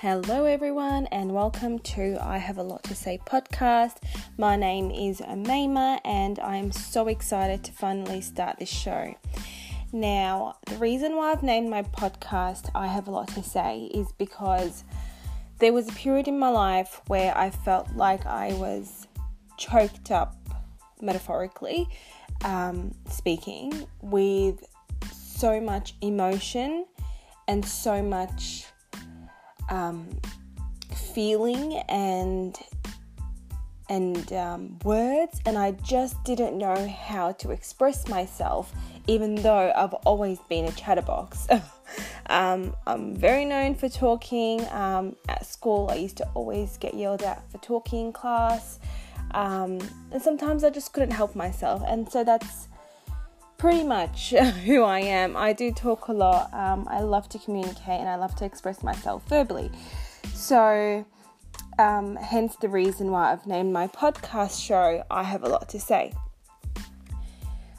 Hello, everyone, and welcome to I Have a Lot to Say podcast. My name is Amema, and I'm so excited to finally start this show. Now, the reason why I've named my podcast I Have a Lot to Say is because there was a period in my life where I felt like I was choked up, metaphorically um, speaking, with so much emotion and so much um, feeling and and um, words, and I just didn't know how to express myself, even though I've always been a chatterbox. um, I'm very known for talking. Um, at school, I used to always get yelled at for talking in class, um, and sometimes I just couldn't help myself, and so that's pretty much who I am. I do talk a lot. Um, I love to communicate and I love to express myself verbally. So, um, hence the reason why I've named my podcast show I Have a Lot to Say.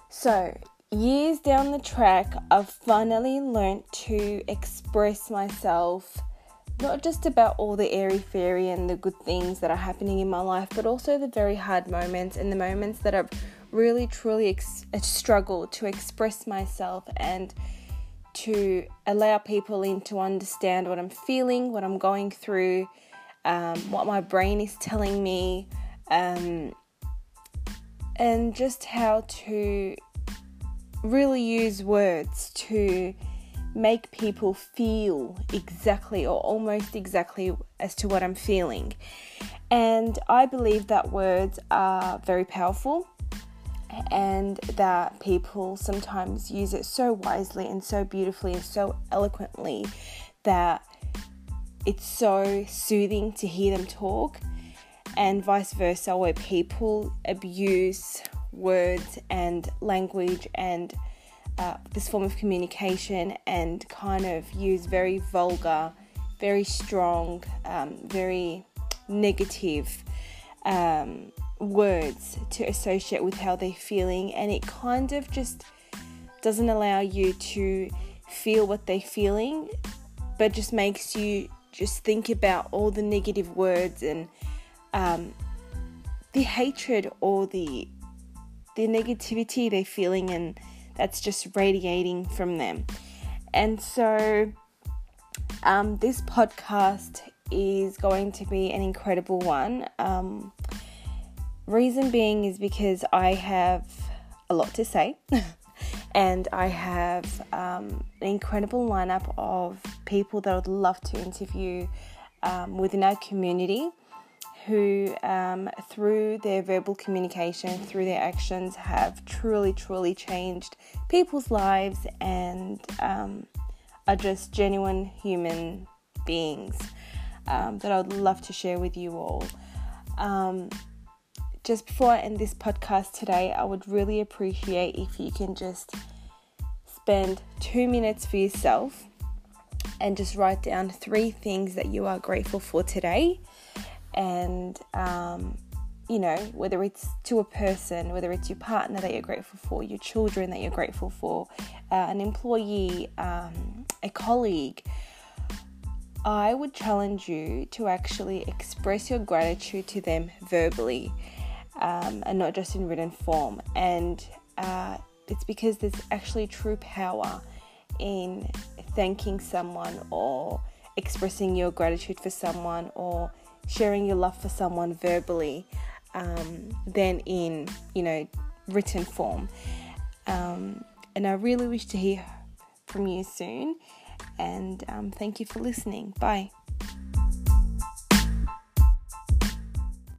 So, years down the track, I've finally learnt to express myself not just about all the airy fairy and the good things that are happening in my life, but also the very hard moments and the moments that I've really truly ex- struggled to express myself and to allow people in to understand what I'm feeling, what I'm going through, um, what my brain is telling me, um, and just how to really use words to make people feel exactly or almost exactly as to what I'm feeling. And I believe that words are very powerful and that people sometimes use it so wisely and so beautifully and so eloquently that it's so soothing to hear them talk, and vice versa, where people abuse words and language and uh, this form of communication and kind of use very vulgar, very strong, um, very negative. Um, words to associate with how they're feeling, and it kind of just doesn't allow you to feel what they're feeling, but just makes you just think about all the negative words and um, the hatred or the the negativity they're feeling, and that's just radiating from them. And so, um, this podcast is going to be an incredible one. Um, Reason being is because I have a lot to say and I have um, an incredible lineup of people that I would love to interview um, within our community who, um, through their verbal communication, through their actions, have truly, truly changed people's lives and um, are just genuine human beings um, that I would love to share with you all. Just before I end this podcast today, I would really appreciate if you can just spend two minutes for yourself and just write down three things that you are grateful for today. And, um, you know, whether it's to a person, whether it's your partner that you're grateful for, your children that you're grateful for, uh, an employee, um, a colleague, I would challenge you to actually express your gratitude to them verbally um, and not just in written form. And uh, it's because there's actually true power in thanking someone or expressing your gratitude for someone or sharing your love for someone verbally um, than in, you know, written form. Um, and I really wish to hear from you soon. And um, thank you for listening. Bye.